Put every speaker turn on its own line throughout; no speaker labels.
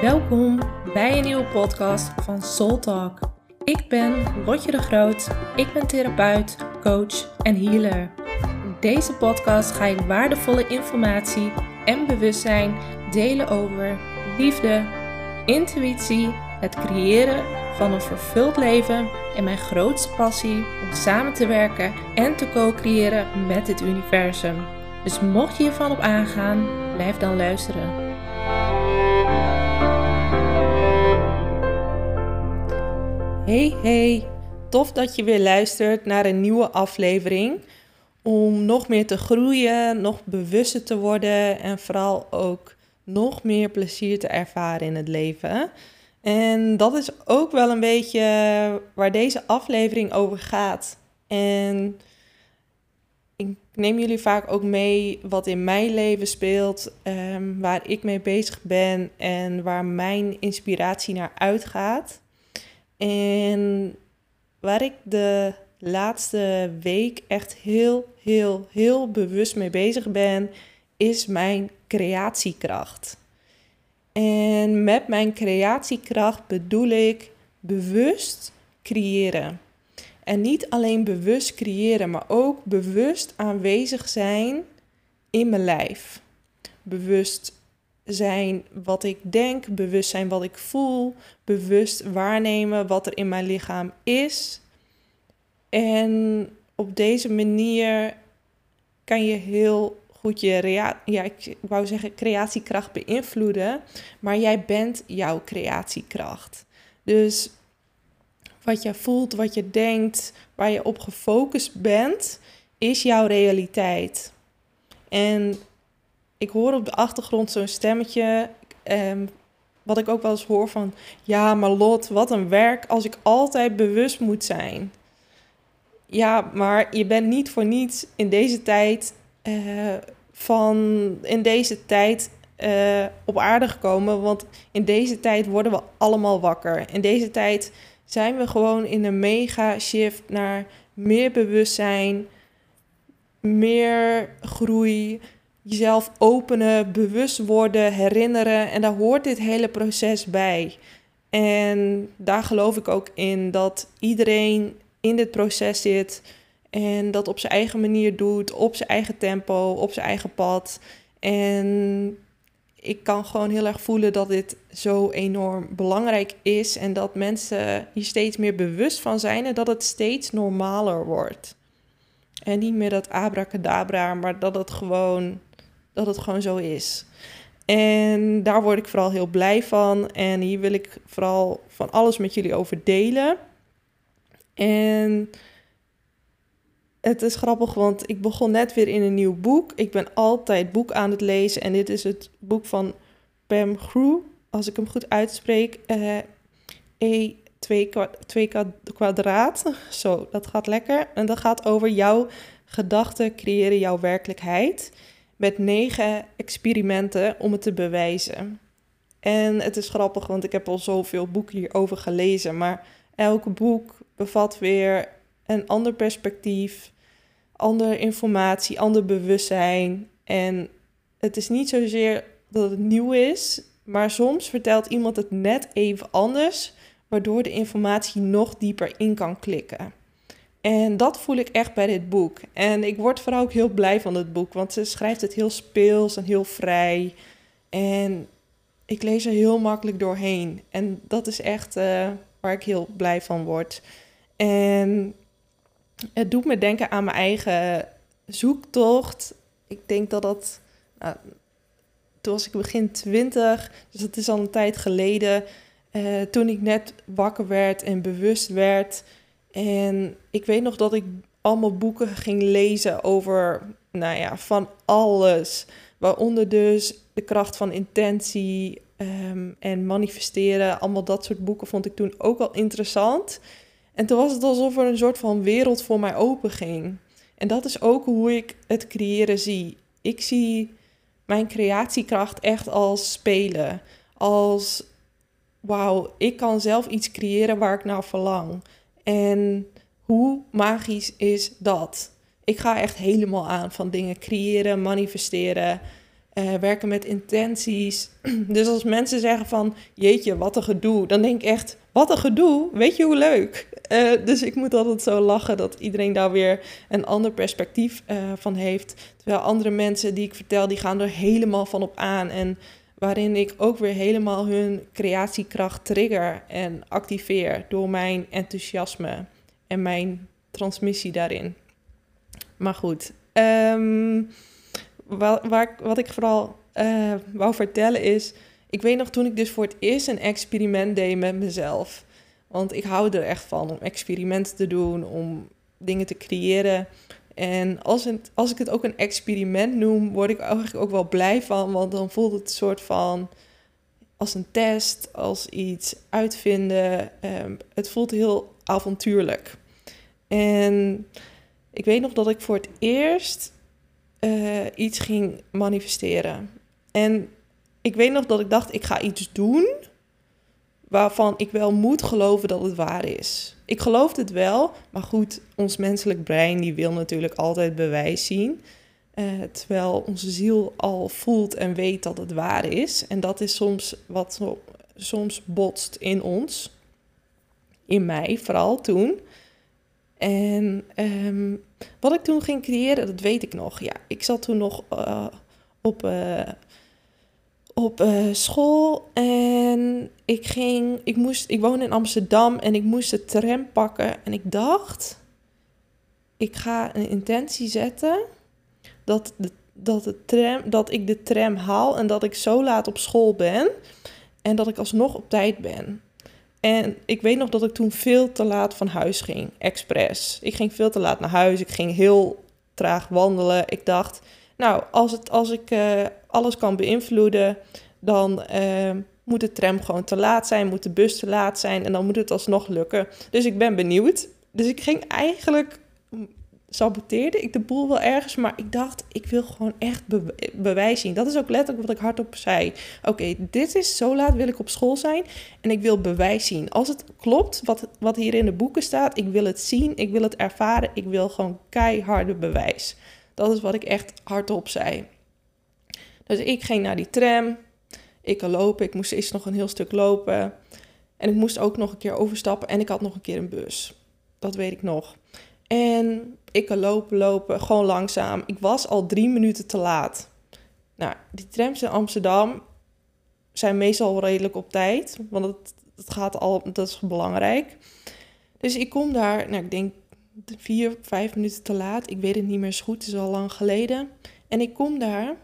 Welkom bij een nieuwe podcast van Soul Talk. Ik ben Lotje de Groot. Ik ben therapeut, coach en healer. In deze podcast ga ik waardevolle informatie en bewustzijn delen over liefde, intuïtie, het creëren van een vervuld leven en mijn grootste passie om samen te werken en te co-creëren met het universum. Dus mocht je hiervan op aangaan, blijf dan luisteren. Hey hey, tof dat je weer luistert naar een nieuwe aflevering. Om nog meer te groeien, nog bewuster te worden en vooral ook nog meer plezier te ervaren in het leven. En dat is ook wel een beetje waar deze aflevering over gaat. En ik neem jullie vaak ook mee wat in mijn leven speelt, ehm, waar ik mee bezig ben en waar mijn inspiratie naar uitgaat. En waar ik de laatste week echt heel, heel, heel bewust mee bezig ben, is mijn creatiekracht. En met mijn creatiekracht bedoel ik bewust creëren. En niet alleen bewust creëren, maar ook bewust aanwezig zijn in mijn lijf. Bewust zijn wat ik denk, bewust zijn wat ik voel, bewust waarnemen wat er in mijn lichaam is. En op deze manier kan je heel goed je ja, ik wou zeggen creatiekracht beïnvloeden, maar jij bent jouw creatiekracht. Dus wat je voelt, wat je denkt, waar je op gefocust bent, is jouw realiteit. En ik hoor op de achtergrond zo'n stemmetje, um, wat ik ook wel eens hoor van, ja, maar Lot, wat een werk als ik altijd bewust moet zijn. Ja, maar je bent niet voor niets in deze tijd uh, van in deze tijd uh, op aarde gekomen. Want in deze tijd worden we allemaal wakker. In deze tijd zijn we gewoon in een mega shift naar meer bewustzijn, meer groei, jezelf openen, bewust worden, herinneren. En daar hoort dit hele proces bij. En daar geloof ik ook in dat iedereen in dit proces zit en dat op zijn eigen manier doet, op zijn eigen tempo, op zijn eigen pad. En ik kan gewoon heel erg voelen dat dit zo enorm belangrijk is. En dat mensen hier steeds meer bewust van zijn en dat het steeds normaler wordt. En niet meer dat abracadabra, maar dat het gewoon, dat het gewoon zo is. En daar word ik vooral heel blij van. En hier wil ik vooral van alles met jullie over delen. En het is grappig, want ik begon net weer in een nieuw boek. Ik ben altijd boek aan het lezen en dit is het boek van Pam Grew, als ik hem goed uitspreek. Uh, E 2 kwadraat. Zo, dat gaat lekker. En dat gaat over jouw gedachten creëren jouw werkelijkheid. Met negen experimenten om het te bewijzen. En het is grappig, want ik heb al zoveel boeken hierover gelezen. Maar elk boek bevat weer een ander perspectief, andere informatie, ander bewustzijn. En het is niet zozeer dat het nieuw is, maar soms vertelt iemand het net even anders, waardoor de informatie nog dieper in kan klikken. En dat voel ik echt bij dit boek. En ik word vooral ook heel blij van het boek, want ze schrijft het heel speels en heel vrij. En ik lees er heel makkelijk doorheen. En dat is echt uh, waar ik heel blij van word. En het doet me denken aan mijn eigen zoektocht. Ik denk dat dat. Nou, toen was ik begin twintig, dus dat is al een tijd geleden. Uh, toen ik net wakker werd en bewust werd. En ik weet nog dat ik allemaal boeken ging lezen over, nou ja, van alles. Waaronder dus de kracht van intentie um, en manifesteren. Allemaal dat soort boeken vond ik toen ook al interessant. En toen was het alsof er een soort van wereld voor mij open ging. En dat is ook hoe ik het creëren zie. Ik zie mijn creatiekracht echt als spelen. Als, wauw, ik kan zelf iets creëren waar ik naar verlang. En hoe magisch is dat? Ik ga echt helemaal aan van dingen creëren, manifesteren. uh, werken met intenties. Dus als mensen zeggen van, jeetje, wat een gedoe, dan denk ik echt, wat een gedoe, weet je hoe leuk? Uh, dus ik moet altijd zo lachen dat iedereen daar weer een ander perspectief uh, van heeft. Terwijl andere mensen die ik vertel, die gaan er helemaal van op aan. En waarin ik ook weer helemaal hun creatiekracht trigger en activeer door mijn enthousiasme en mijn transmissie daarin. Maar goed, waar, waar, wat ik vooral uh, wou vertellen is, ik weet nog toen ik dus voor het eerst een experiment deed met mezelf. Want ik hou er echt van om experimenten te doen, om dingen te creëren. En als, als ik het ook een experiment noem, word ik eigenlijk ook wel blij van. Want dan voelt het een soort van als een test, als iets uitvinden. Um, het voelt heel avontuurlijk. En ik weet nog dat ik voor het eerst uh, iets ging manifesteren. En ik weet nog dat ik dacht, ik ga iets doen waarvan ik wel moet geloven dat het waar is. Ik geloofde het wel, maar goed, ons menselijk brein die wil natuurlijk altijd bewijs zien. Uh, terwijl onze ziel al voelt en weet dat het waar is. En dat is soms wat soms botst in ons. In mij, vooral toen. En um, wat ik toen ging creëren, dat weet ik nog. Ja, ik zat toen nog uh, op, uh, op uh, school en ik ging, ik moest, ik woon in Amsterdam en ik moest de tram pakken. En ik dacht, ik ga een intentie zetten dat, de, dat, de tram, dat ik de tram haal en dat ik zo laat op school ben en dat ik alsnog op tijd ben. En ik weet nog dat ik toen veel te laat van huis ging, expres. Ik ging veel te laat naar huis. Ik ging heel traag wandelen. Ik dacht, nou, als, het, als ik uh, alles kan beïnvloeden, dan uh, moet de tram gewoon te laat zijn, moet de bus te laat zijn en dan moet het alsnog lukken. Dus ik ben benieuwd. Dus ik ging eigenlijk saboteerde ik de boel wel ergens, maar ik dacht, ik wil gewoon echt bewijs zien. Dat is ook letterlijk wat ik hardop zei. Oké, dit is zo laat wil ik op school zijn en ik wil bewijs zien. Als het klopt wat, wat hier in de boeken staat, ik wil het zien, ik wil het ervaren, ik wil gewoon keiharde bewijs. Dat is wat ik echt hardop zei. Dus ik ging naar die tram, ik kan lopen, ik moest eerst nog een heel stuk lopen. En ik moest ook nog een keer overstappen en ik had nog een keer een bus. Dat weet ik nog. En ik kan lopen, lopen, gewoon langzaam. Ik was al drie minuten te laat. Nou, die trams in Amsterdam zijn meestal redelijk op tijd, want het, gaat al, dat is belangrijk. Dus ik kom daar, nou, ik denk vier, vijf minuten te laat. Ik weet het niet meer zo goed, het is al lang geleden. En ik kom daar,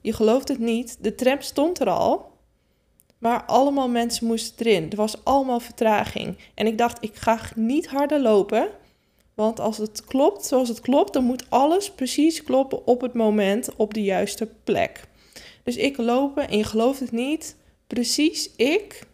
je gelooft het niet, de tram stond er al, maar allemaal mensen moesten erin. Er was allemaal vertraging. En ik dacht, ik ga niet harder lopen, want als het klopt zoals het klopt, dan moet alles precies kloppen op het moment, op de juiste plek. Dus ik lopen en je gelooft het niet, precies ik.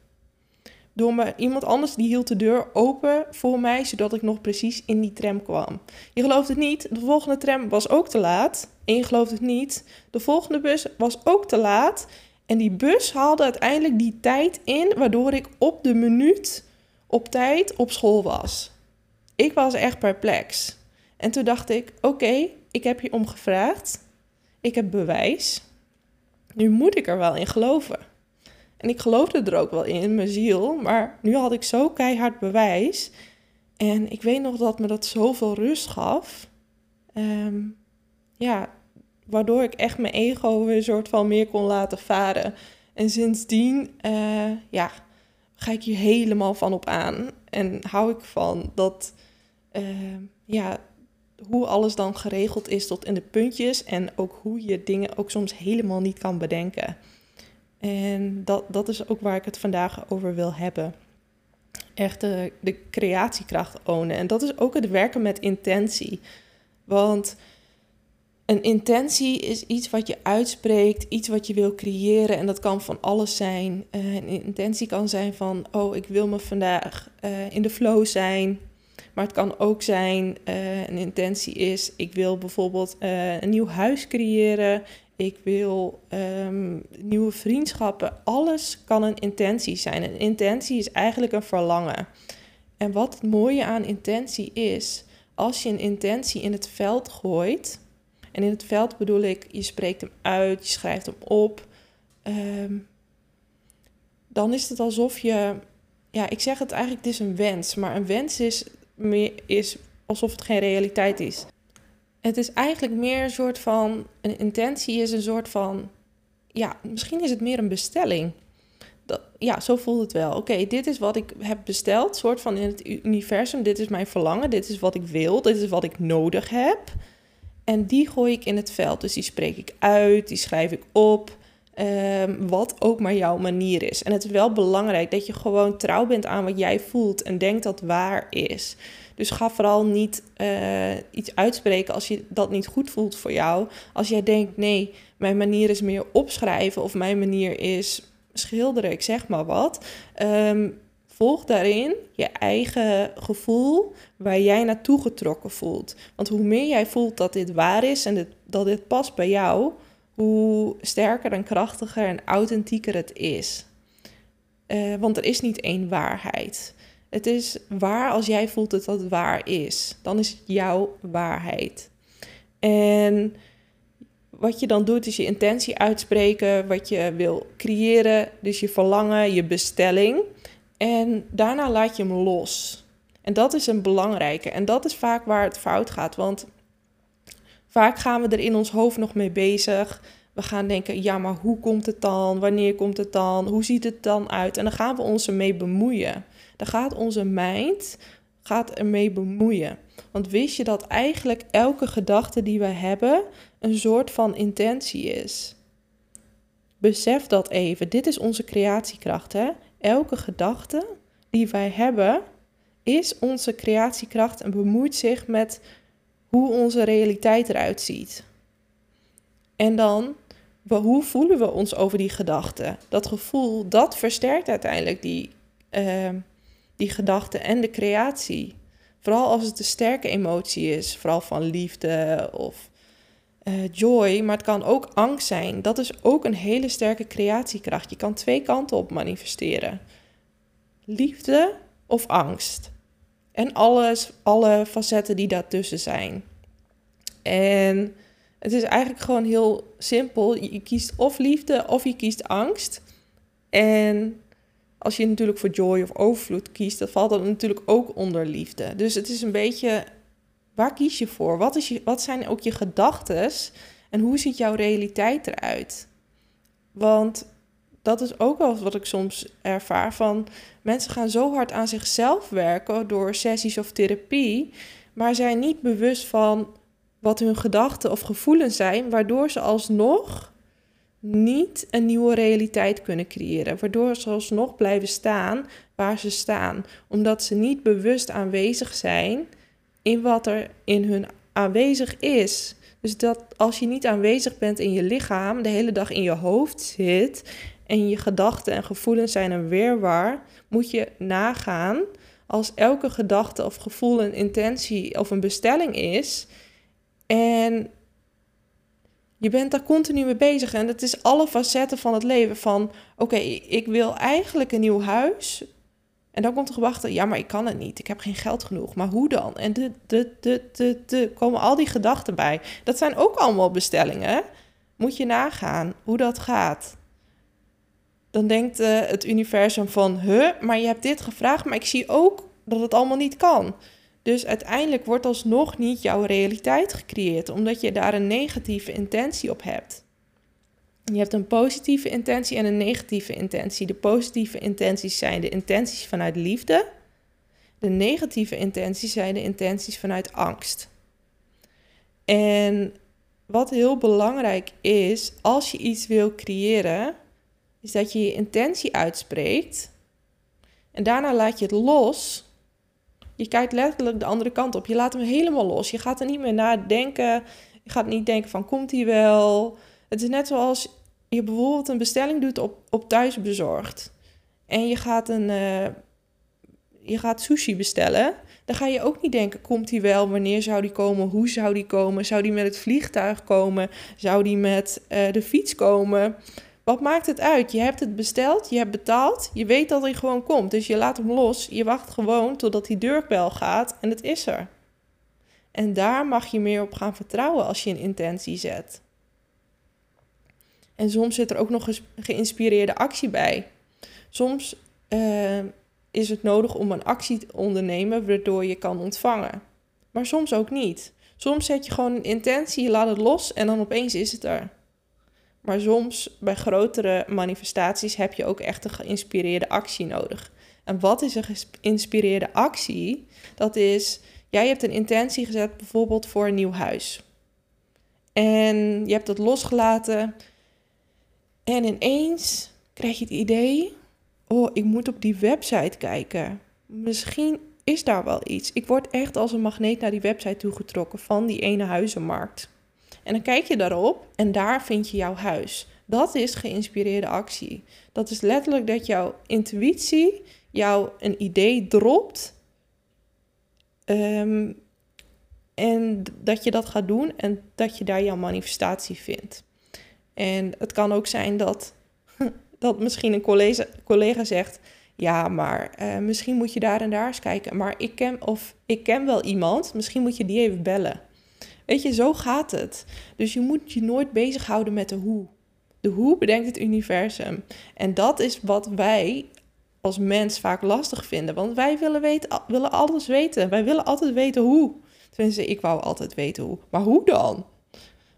Door me, iemand anders die hield de deur open voor mij, zodat ik nog precies in die tram kwam. Je gelooft het niet, de volgende tram was ook te laat. En je gelooft het niet, de volgende bus was ook te laat. En die bus haalde uiteindelijk die tijd in, waardoor ik op de minuut op tijd op school was. Ik was echt perplex. En toen dacht ik: oké, ik heb je om gevraagd. Ik heb bewijs. Nu moet ik er wel in geloven. En ik geloofde er ook wel in, mijn ziel. Maar nu had ik zo keihard bewijs. En ik weet nog dat me dat zoveel rust gaf. Um, ja, waardoor ik echt mijn ego weer een soort van meer kon laten varen. En sindsdien, uh, ja, ga ik hier helemaal van op aan. En hou ik van dat uh, ja, hoe alles dan geregeld is tot in de puntjes. En ook hoe je dingen ook soms helemaal niet kan bedenken. En dat, dat is ook waar ik het vandaag over wil hebben. Echt de, creatiekracht ownen. En dat is ook het werken met intentie. Want een intentie is iets wat je uitspreekt, iets wat je wil creëren. En dat kan van alles zijn. Uh, een intentie kan zijn van, oh, ik wil me vandaag uh, in de flow zijn. Maar het kan ook zijn, uh, een intentie is, ik wil bijvoorbeeld een nieuw huis creëren. Ik wil um, nieuwe vriendschappen. Alles kan een intentie zijn. Een intentie is eigenlijk een verlangen. En wat het mooie aan intentie is, als je een intentie in het veld gooit, En in het veld bedoel ik, je spreekt hem uit, je schrijft hem op. Ehm, dan is het alsof je, ja, ik zeg het eigenlijk, het is een wens. Maar een wens is, is alsof het geen realiteit is. Het is eigenlijk meer een soort van, een intentie is een soort van, ja, misschien is het meer een bestelling. Dat, ja, zo voelt het wel. Oké, dit is wat ik heb besteld, soort van in het universum. Dit is mijn verlangen, dit is wat ik wil, dit is wat ik nodig heb. En die gooi ik in het veld. Dus die spreek ik uit, die schrijf ik op. Ehm, wat ook maar jouw manier is. En het is wel belangrijk dat je gewoon trouw bent aan wat jij voelt en denkt dat waar is. Dus ga vooral niet uh, iets uitspreken als je dat niet goed voelt voor jou. Als jij denkt, nee, mijn manier is meer opschrijven of mijn manier is schilderen, ik zeg maar wat. Um, volg daarin je eigen gevoel waar jij naartoe getrokken voelt. Want hoe meer jij voelt dat dit waar is en dat dit past bij jou, hoe sterker en krachtiger en authentieker het is. Uh, want er is niet één waarheid. Het is waar als jij voelt dat dat waar is. Dan is het jouw waarheid. En wat je dan doet, is je intentie uitspreken, wat je wil creëren, dus je verlangen, je bestelling. En daarna laat je hem los. En dat is een belangrijke. En dat is vaak waar het fout gaat. Want vaak gaan we er in ons hoofd nog mee bezig. We gaan denken, ja, maar hoe komt het dan? Wanneer komt het dan? Hoe ziet het dan uit? En dan gaan we ons ermee bemoeien. Dan gaat onze mind gaat ermee bemoeien. Want wist je dat eigenlijk elke gedachte die we hebben een soort van intentie is? Besef dat even. Dit is onze creatiekracht. Hè? Elke gedachte die wij hebben is onze creatiekracht en bemoeit zich met hoe onze realiteit eruit ziet. En dan, hoe voelen we ons over die gedachte? Dat gevoel, dat versterkt uiteindelijk die, uh, die gedachte en de creatie. Vooral als het een sterke emotie is, vooral van liefde of uh, joy, maar het kan ook angst zijn. Dat is ook een hele sterke creatiekracht. Je kan twee kanten op manifesteren: liefde of angst. En alles, alle facetten die daartussen zijn. En het is eigenlijk gewoon heel simpel. Je kiest of liefde of je kiest angst. En als je natuurlijk voor joy of overvloed kiest, dan valt dat natuurlijk ook onder liefde. Dus het is een beetje, waar kies je voor? Wat, is je, wat zijn ook je gedachten? En hoe ziet jouw realiteit eruit? Want dat is ook wel wat ik soms ervaar van mensen gaan zo hard aan zichzelf werken door sessies of therapie, maar zijn niet bewust van wat hun gedachten of gevoelens zijn, waardoor ze alsnog niet een nieuwe realiteit kunnen creëren. Waardoor ze alsnog blijven staan waar ze staan. Omdat ze niet bewust aanwezig zijn in wat er in hun aanwezig is. Dus dat als je niet aanwezig bent in je lichaam, de hele dag in je hoofd zit en je gedachten en gevoelens zijn een weerwaar, moet je nagaan als elke gedachte of gevoel een intentie of een bestelling is. En je bent daar continu mee bezig en het is alle facetten van het leven. Van oké, ik wil eigenlijk een nieuw huis. En dan komt er gewachten, ja, maar ik kan het niet. Ik heb geen geld genoeg. Maar hoe dan? En de, de, de, de, de, komen al die gedachten bij. Dat zijn ook allemaal bestellingen. Moet je nagaan hoe dat gaat. Dan denkt uh, het universum van, huh, maar je hebt dit gevraagd, maar ik zie ook dat het allemaal niet kan. Dus uiteindelijk wordt alsnog niet jouw realiteit gecreëerd, omdat je daar een negatieve intentie op hebt. Je hebt een positieve intentie en een negatieve intentie. De positieve intenties zijn de intenties vanuit liefde. De negatieve intenties zijn de intenties vanuit angst. En wat heel belangrijk is, als je iets wil creëren, is dat je je intentie uitspreekt. En daarna laat je het los je kijkt letterlijk de andere kant op. Je laat hem helemaal los. Je gaat er niet meer nadenken. Je gaat niet denken van komt hij wel. Het is net zoals je bijvoorbeeld een bestelling doet op, op thuisbezorgd. En je gaat een uh, je gaat sushi bestellen. Dan ga je ook niet denken, komt hij wel? Wanneer zou die komen? Hoe zou die komen? Zou die met het vliegtuig komen? Zou die met uh, de fiets komen? Wat maakt het uit? Je hebt het besteld, je hebt betaald, je weet dat hij gewoon komt. Dus je laat hem los, je wacht gewoon totdat die deurbel gaat en het is er. En daar mag je meer op gaan vertrouwen als je een intentie zet. En soms zit er ook nog eens geïnspireerde actie bij. Soms uh, is het nodig om een actie te ondernemen waardoor je kan ontvangen. Maar soms ook niet. Soms zet je gewoon een intentie, je laat het los en dan opeens is het er. Maar soms bij grotere manifestaties heb je ook echt een geïnspireerde actie nodig. En wat is een geïnspireerde actie? Dat is, jij hebt een intentie gezet bijvoorbeeld voor een nieuw huis. En je hebt het losgelaten. En ineens krijg je het idee, oh, ik moet op die website kijken. Misschien is daar wel iets. Ik word echt als een magneet naar die website toegetrokken van die ene huizenmarkt. En dan kijk je daarop en daar vind je jouw huis. Dat is geïnspireerde actie. Dat is letterlijk dat jouw intuïtie jou een idee dropt. Ehm, en dat je dat gaat doen en dat je daar jouw manifestatie vindt. En het kan ook zijn dat, dat misschien een collega, collega zegt: Ja, maar eh, misschien moet je daar en daar eens kijken. Maar ik ken, of ik ken wel iemand, misschien moet je die even bellen. Weet je, zo gaat het. Dus je moet je nooit bezighouden met de hoe. De hoe bedenkt het universum. En dat is wat wij als mens vaak lastig vinden. Want wij willen, weten, willen alles weten. Wij willen altijd weten hoe. Tenminste, ik wou altijd weten hoe. Maar hoe dan?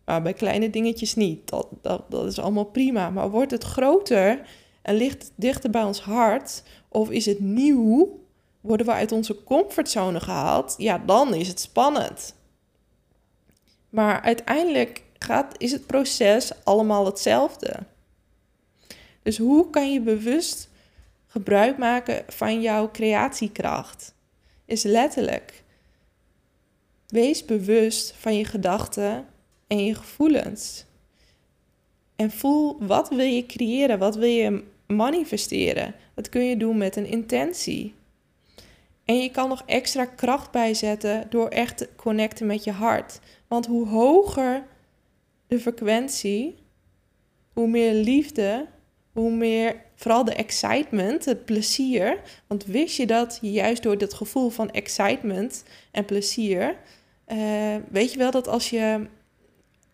Maar bij kleine dingetjes niet. Dat, dat, dat is allemaal prima. Maar wordt het groter en ligt dichter bij ons hart? Of is het nieuw? Worden we uit onze comfortzone gehaald? Ja, dan is het spannend. Maar uiteindelijk gaat, is het proces allemaal hetzelfde. Dus hoe kan je bewust gebruik maken van jouw creatiekracht? Is letterlijk. Wees bewust van je gedachten en je gevoelens. En voel wat wil je creëren, wat wil je manifesteren. Dat kun je doen met een intentie. En je kan nog extra kracht bijzetten door echt te connecten met je hart. Want hoe hoger de frequentie, hoe meer liefde, hoe meer vooral de excitement, het plezier. Want wist je dat juist door dat gevoel van excitement en plezier, uh, weet je wel dat als je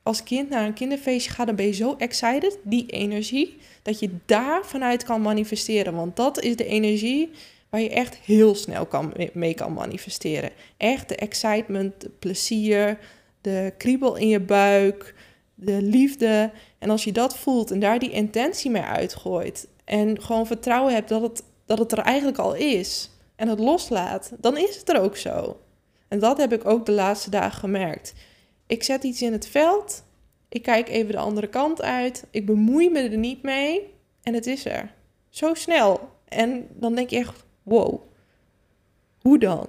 als kind naar een kinderfeestje gaat, dan ben je zo excited, die energie, dat je daar vanuit kan manifesteren. Want dat is de energie waar je echt heel snel kan, mee kan manifesteren. Echt de excitement, de plezier, de kriebel in je buik, de liefde. En als je dat voelt en daar die intentie mee uitgooit en gewoon vertrouwen hebt dat het, dat het er eigenlijk al is en het loslaat, dan is het er ook zo. En dat heb ik ook de laatste dagen gemerkt. Ik zet iets in het veld, ik kijk even de andere kant uit, ik bemoei me er niet mee en het is er. Zo snel. En dan denk je echt, wow, hoe dan?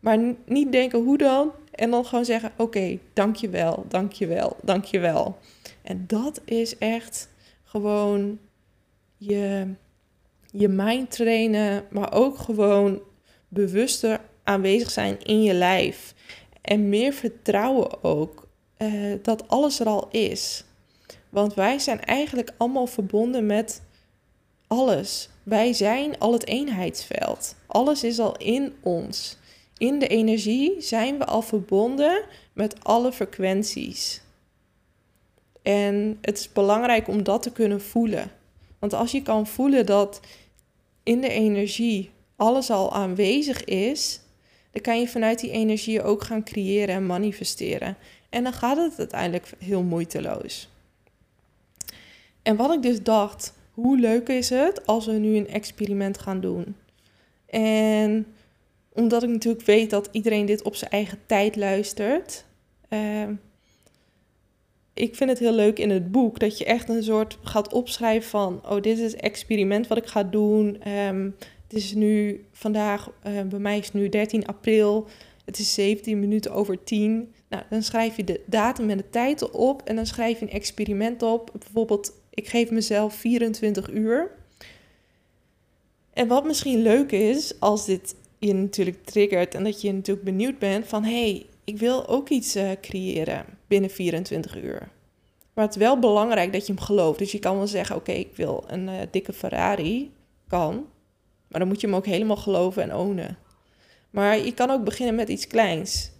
Maar niet denken hoe dan en dan gewoon zeggen, oké, okay, dankjewel, dankjewel, dankjewel. En dat is echt gewoon je, je mind trainen, maar ook gewoon bewuster aanwezig zijn in je lijf. En meer vertrouwen ook uh, dat alles er al is. Want wij zijn eigenlijk allemaal verbonden met alles. Wij zijn al het eenheidsveld. Alles is al in ons. In de energie zijn we al verbonden met alle frequenties. En het is belangrijk om dat te kunnen voelen. Want als je kan voelen dat in de energie alles al aanwezig is, dan kan je vanuit die energie ook gaan creëren en manifesteren. En dan gaat het uiteindelijk heel moeiteloos. En wat ik dus dacht, hoe leuk is het als we nu een experiment gaan doen? En omdat ik natuurlijk weet dat iedereen dit op zijn eigen tijd luistert. Uh, ik vind het heel leuk in het boek dat je echt een soort gaat opschrijven van: oh, dit is het experiment wat ik ga doen. Um, het is nu vandaag, uh, bij mij is het nu 13 april. Het is 17 minuten over 10. Nou, dan schrijf je de datum en de tijd op en dan schrijf je een experiment op. Bijvoorbeeld, ik geef mezelf 24 uur. En wat misschien leuk is, als dit je natuurlijk triggert en dat je natuurlijk benieuwd bent van hé, hey, ik wil ook iets uh, creëren binnen 24 uur. Maar het is wel belangrijk dat je hem gelooft. Dus je kan wel zeggen, oké, ik wil een uh, dikke Ferrari. Kan. Maar dan moet je hem ook helemaal geloven en ownen. Maar je kan ook beginnen met iets kleins.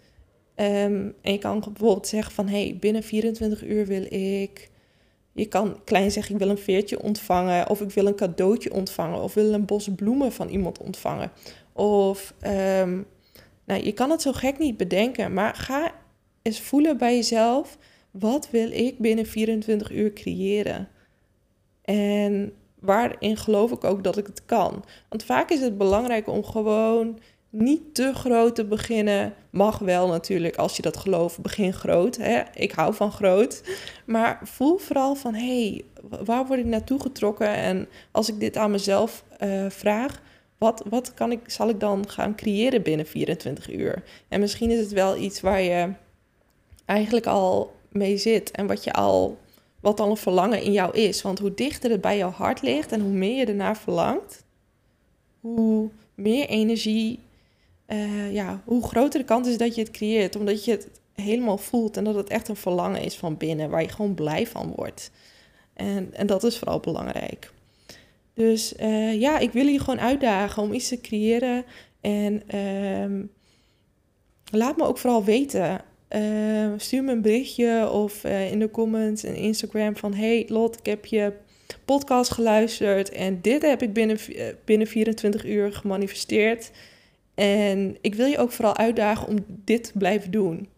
Ehm, en je kan bijvoorbeeld zeggen van, hey, binnen 24 uur wil ik... Je kan klein zeggen, ik wil een veertje ontvangen, of ik wil een cadeautje ontvangen, of wil een bos bloemen van iemand ontvangen. Of, ehm, nou, je kan het zo gek niet bedenken, maar ga eens voelen bij jezelf, wat wil ik binnen 24 uur creëren? En waarin geloof ik ook dat ik het kan. Want vaak is het belangrijk om gewoon niet te groot te beginnen. Mag wel natuurlijk, als je dat gelooft, begin groot. Hè? Ik hou van groot. Maar voel vooral van, hé, hey, waar word ik naartoe getrokken? En als ik dit aan mezelf uh, vraag, wat, wat kan ik, zal ik dan gaan creëren binnen 24 uur? En misschien is het wel iets waar je eigenlijk al mee zit en wat je al wat al een verlangen in jou is. Want hoe dichter het bij jouw hart ligt en hoe meer je ernaar verlangt, hoe meer energie, uh, ja, hoe groter de kans is dat je het creëert. Omdat je het helemaal voelt en dat het echt een verlangen is van binnen, waar je gewoon blij van wordt. En, en dat is vooral belangrijk. Dus uh, ja, ik wil je gewoon uitdagen om iets te creëren. En uh, laat me ook vooral weten uh, stuur me een berichtje of uh, in de comments en Instagram van... Hey Lot, ik heb je podcast geluisterd en dit heb ik binnen, uh, binnen 24 uur gemanifesteerd. En ik wil je ook vooral uitdagen om dit te blijven doen.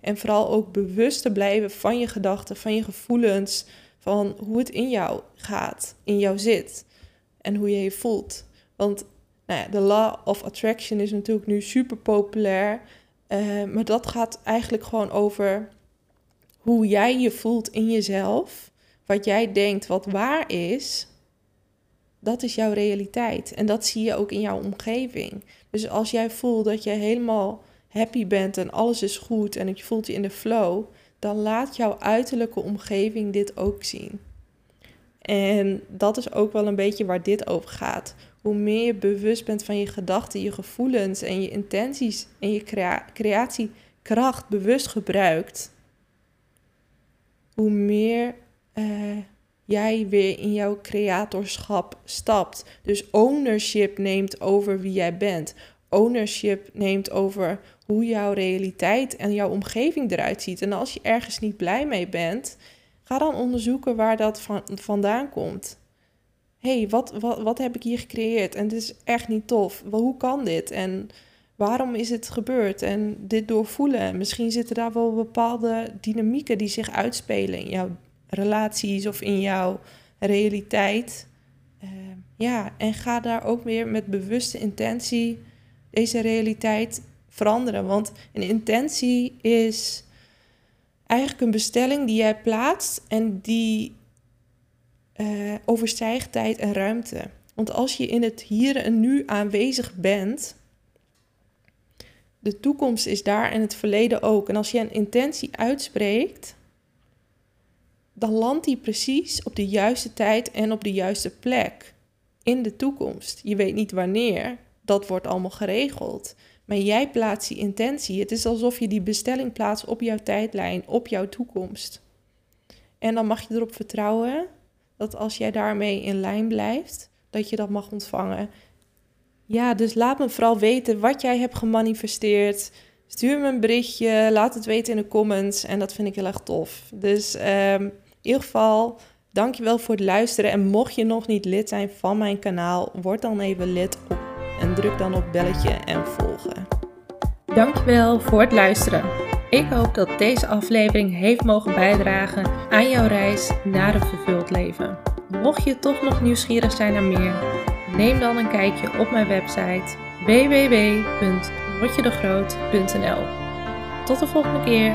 En vooral ook bewust te blijven van je gedachten, van je gevoelens... van hoe het in jou gaat, in jou zit en hoe je je voelt. Want nou ja, de law of attraction is natuurlijk nu super populair... Uh, maar dat gaat eigenlijk gewoon over hoe jij je voelt in jezelf. Wat jij denkt wat waar is, dat is jouw realiteit. En dat zie je ook in jouw omgeving. Dus als jij voelt dat je helemaal happy bent en alles is goed en je voelt je in de flow, dan laat jouw uiterlijke omgeving dit ook zien. En dat is ook wel een beetje waar dit over gaat hoe meer je bewust bent van je gedachten, je gevoelens en je intenties en je creatiekracht bewust gebruikt, hoe meer uh, jij weer in jouw creatorschap stapt. Dus ownership neemt over wie jij bent. Ownership neemt over hoe jouw realiteit en jouw omgeving eruit ziet. En als je ergens niet blij mee bent, ga dan onderzoeken waar dat van, vandaan komt hey, wat, wat, wat heb ik hier gecreëerd? En dit is echt niet tof. Wel, hoe kan dit? En waarom is het gebeurd? En dit doorvoelen. Misschien zitten daar wel bepaalde dynamieken die zich uitspelen in jouw relaties of in jouw realiteit. Uh, ja, en ga daar ook weer met bewuste intentie deze realiteit veranderen. Want een intentie is eigenlijk een bestelling die jij plaatst en die uh, overstijgt tijd en ruimte. Want als je in het hier en nu aanwezig bent, de toekomst is daar en het verleden ook. En als je een intentie uitspreekt, dan landt die precies op de juiste tijd en op de juiste plek in de toekomst. Je weet niet wanneer, dat wordt allemaal geregeld. Maar jij plaatst die intentie. Het is alsof je die bestelling plaatst op jouw tijdlijn, op jouw toekomst. En dan mag je erop vertrouwen dat als jij daarmee in lijn blijft, dat je dat mag ontvangen. Ja, dus laat me vooral weten wat jij hebt gemanifesteerd. Stuur me een berichtje, laat het weten in de comments en dat vind ik heel erg tof. Dus um, in ieder geval, dankjewel voor het luisteren. En mocht je nog niet lid zijn van mijn kanaal, word dan even lid op en druk dan op belletje en volgen. Dankjewel voor het luisteren. Ik hoop dat deze aflevering heeft mogen bijdragen aan jouw reis naar een vervuld leven. Mocht je toch nog nieuwsgierig zijn naar meer, neem dan een kijkje op mijn website www.rotjedegroot.nl. Tot de volgende keer.